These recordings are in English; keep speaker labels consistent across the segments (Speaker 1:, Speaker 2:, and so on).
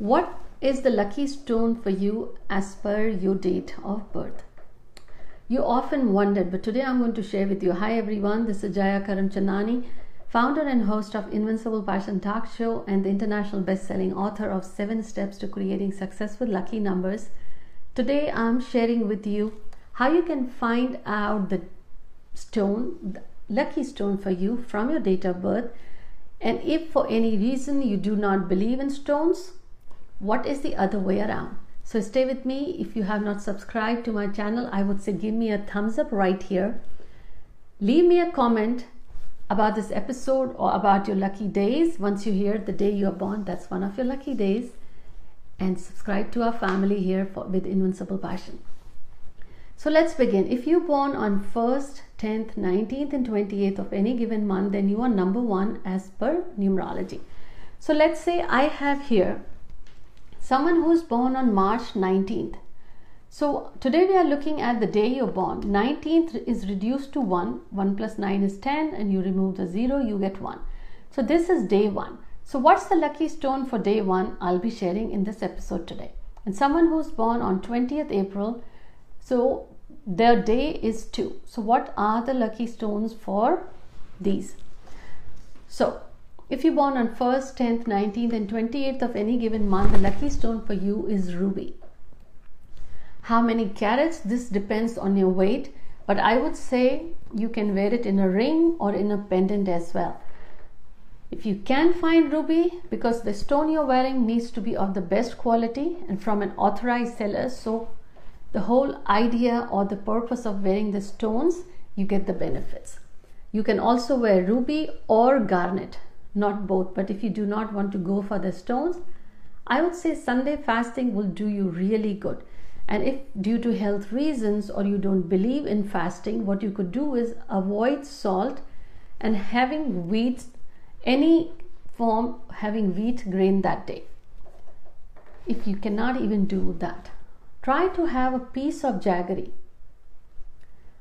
Speaker 1: What is the lucky stone for you as per your date of birth? You often wondered, but today I'm going to share with you. Hi everyone, this is Jaya Karamchandani, founder and host of Invincible Passion Talk Show and the international best-selling author of 7 Steps to Creating Successful Lucky Numbers. Today I'm sharing with you how you can find out the stone, the lucky stone for you from your date of birth. And if for any reason you do not believe in stones, what is the other way around? So stay with me. If you have not subscribed to my channel, I would say give me a thumbs up right here. Leave me a comment about this episode or about your lucky days. Once you hear the day you are born, that's one of your lucky days. And subscribe to our family here for, with Invincible Passion. So let's begin. If you're born on 1st, 10th, 19th, and 28th of any given month, then you are number one as per numerology. So let's say I have here someone who's born on March 19th. So today we are looking at the day you're born. 19th is reduced to 1. 1 plus 9 is 10 and you remove the 0, you get 1. So this is day 1. So what's the lucky stone for day 1? I'll be sharing in this episode today. And someone who's born on 20th April, so their day is 2. So what are the lucky stones for these? So if you're born on 1st, 10th, 19th, and 28th of any given month, the lucky stone for you is ruby. How many carats? This depends on your weight, but I would say you can wear it in a ring or in a pendant as well. If you can find ruby, because the stone you're wearing needs to be of the best quality and from an authorized seller, so the whole idea or the purpose of wearing the stones, you get the benefits. You can also wear ruby or garnet not both. But if you do not want to go for the stones, I would say Sunday fasting will do you really good. And if due to health reasons or you don't believe in fasting, what you could do is avoid salt and having wheat, any form, having wheat grain that day. If you cannot even do that, try to have a piece of jaggery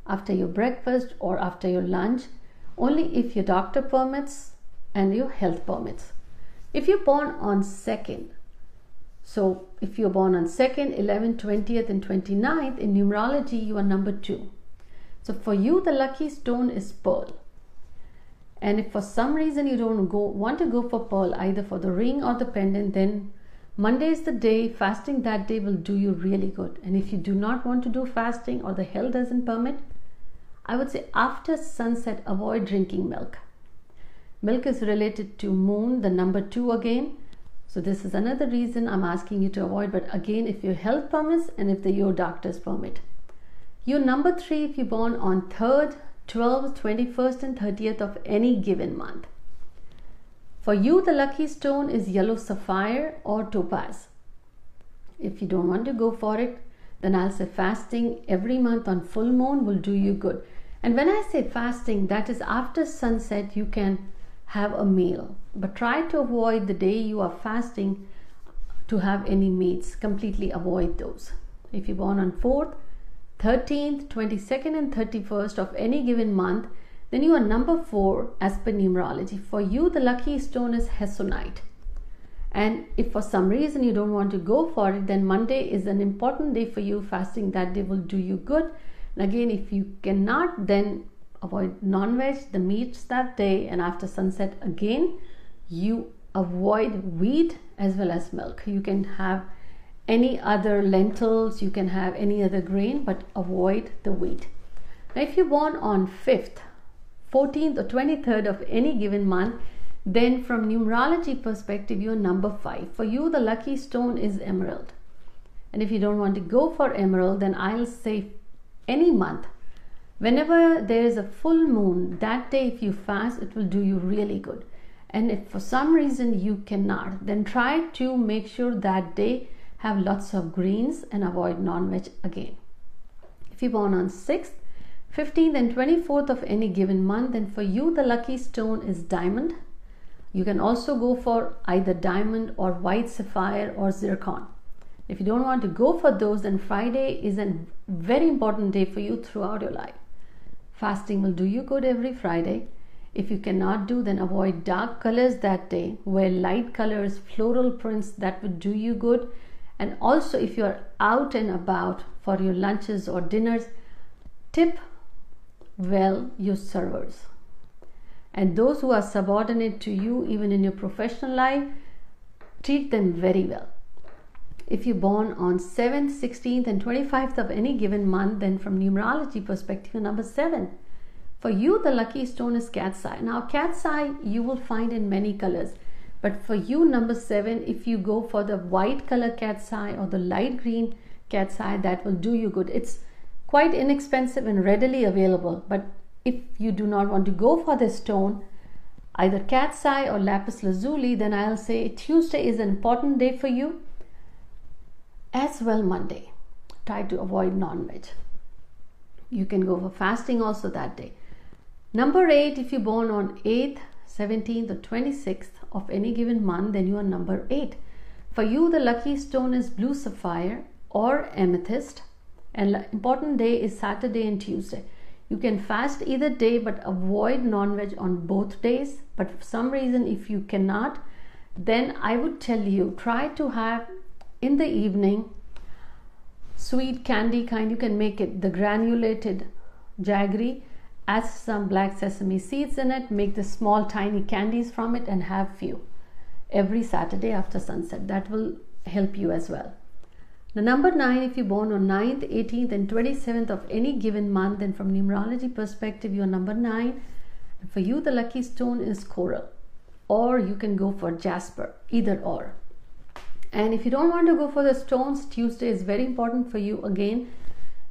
Speaker 1: after your breakfast or after your lunch, only if your doctor permits and your health permits. If you're born on 2nd, so if you're born on 2nd, 11th, 20th, and 29th, in numerology, you are number 2. So for you, the lucky stone is pearl. And if for some reason you don't go want to go for pearl, either for the ring or the pendant, then Monday is the day, fasting that day will do you really good. And if you do not want to do fasting or the health doesn't permit, I would say after sunset, avoid drinking milk. Milk is related to moon, the number two again. So this is another reason I'm asking you to avoid. But again, if your health permits and if the your doctors permit. Your number three if you're born on 3rd, 12th, 21st, and 30th of any given month. For you, the lucky stone is yellow sapphire or topaz. If you don't want to go for it, then I'll say fasting every month on full moon will do you good. And when I say fasting, that is after sunset, you can have a meal. But try to avoid the day you are fasting to have any meats. Completely avoid those. If you're born on 4th, 13th, 22nd, and 31st of any given month, then you are number 4 as per numerology. For you, the lucky stone is Hessonite. And if for some reason you don't want to go for it, then Monday is an important day for you. Fasting that day will do you good. And again, if you cannot, then avoid non-veg the meats that day and after sunset again. You avoid wheat as well as milk. You can have any other lentils you can have any other grain but avoid the wheat. Now if you're born on 5th 14th or 23rd of any given month then from numerology perspective you're number 5 for you the lucky stone is emerald. And if you don't want to go for emerald then i'll say any month Whenever there is a full moon, that day if you fast, it will do you really good. And if for some reason you cannot, then try to make sure that day have lots of greens and avoid non-veg again. If you're born on 6th, 15th and 24th of any given month, then for you the lucky stone is diamond. You can also go for either diamond or white sapphire or zircon. If you don't want to go for those, then Friday is a very important day for you throughout your life. Fasting will do you good every Friday. If you cannot do, then avoid dark colors that day. Wear light colors, floral prints that would do you good. And also, if you are out and about for your lunches or dinners, tip well your servers. And those who are subordinate to you, even in your professional life, treat them very well. If you're born on 7th, 16th, and 25th of any given month, then from numerology perspective, number 7. For you, the lucky stone is cat's eye. Now, cat's eye you will find in many colors. But for you, number 7, if you go for the white color cat's eye or the light green cat's eye, that will do you good. It's quite inexpensive and readily available. But if you do not want to go for this stone, either cat's eye or lapis lazuli, then I'll say Tuesday is an important day for you as well Monday. Try to avoid non veg. You can go for fasting also that day. Number 8, if you're born on 8th, 17th, or 26th of any given month, then you are number 8. For you, the lucky stone is blue sapphire or amethyst, and important day is Saturday and Tuesday. You can fast either day but avoid non veg on both days. But for some reason, if you cannot, then I would tell you try to have in the evening sweet candy kind you can make it the granulated jaggery add some black sesame seeds in it make the small tiny candies from it and have few every saturday after sunset. That will help you as well. The number 9 if you're born on 9th 18th and 27th of any given month then from numerology perspective you're number 9 for you the lucky stone is coral or you can go for jasper either or and if you don't want to go for the stones, Tuesday is very important for you. Again,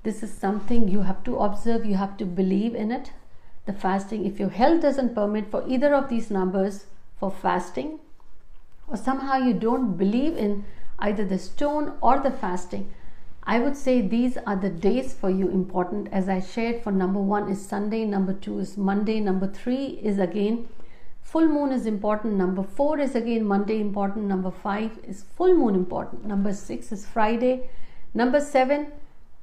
Speaker 1: this is something you have to observe, you have to believe in it. The fasting, if your health doesn't permit for either of these numbers for fasting, or somehow you don't believe in either the stone or the fasting, I would say these are the days for you important. As I shared, for number one is Sunday, number two is Monday, number three is again Full moon is important. Number four is again Monday important. Number five is full moon important. Number six is Friday. Number seven,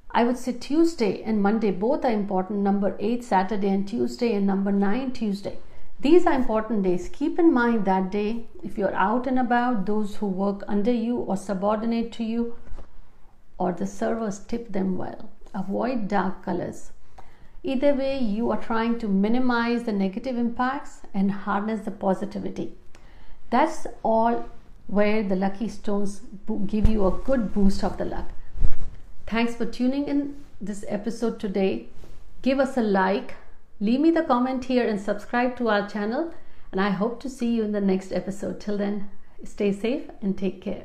Speaker 1: I would say Tuesday and Monday both are important. Number eight, Saturday and Tuesday. And number nine, Tuesday. These are important days. Keep in mind that day, if you're out and about, those who work under you or subordinate to you, or the servers tip them well. Avoid dark colors. Either way, you are trying to minimize the negative impacts and harness the positivity. That's all where the lucky stones give you a good boost of the luck. Thanks for tuning in this episode today. Give us a like, leave me the comment here, and subscribe to our channel. And I hope to see you in the next episode. Till then, stay safe and take care.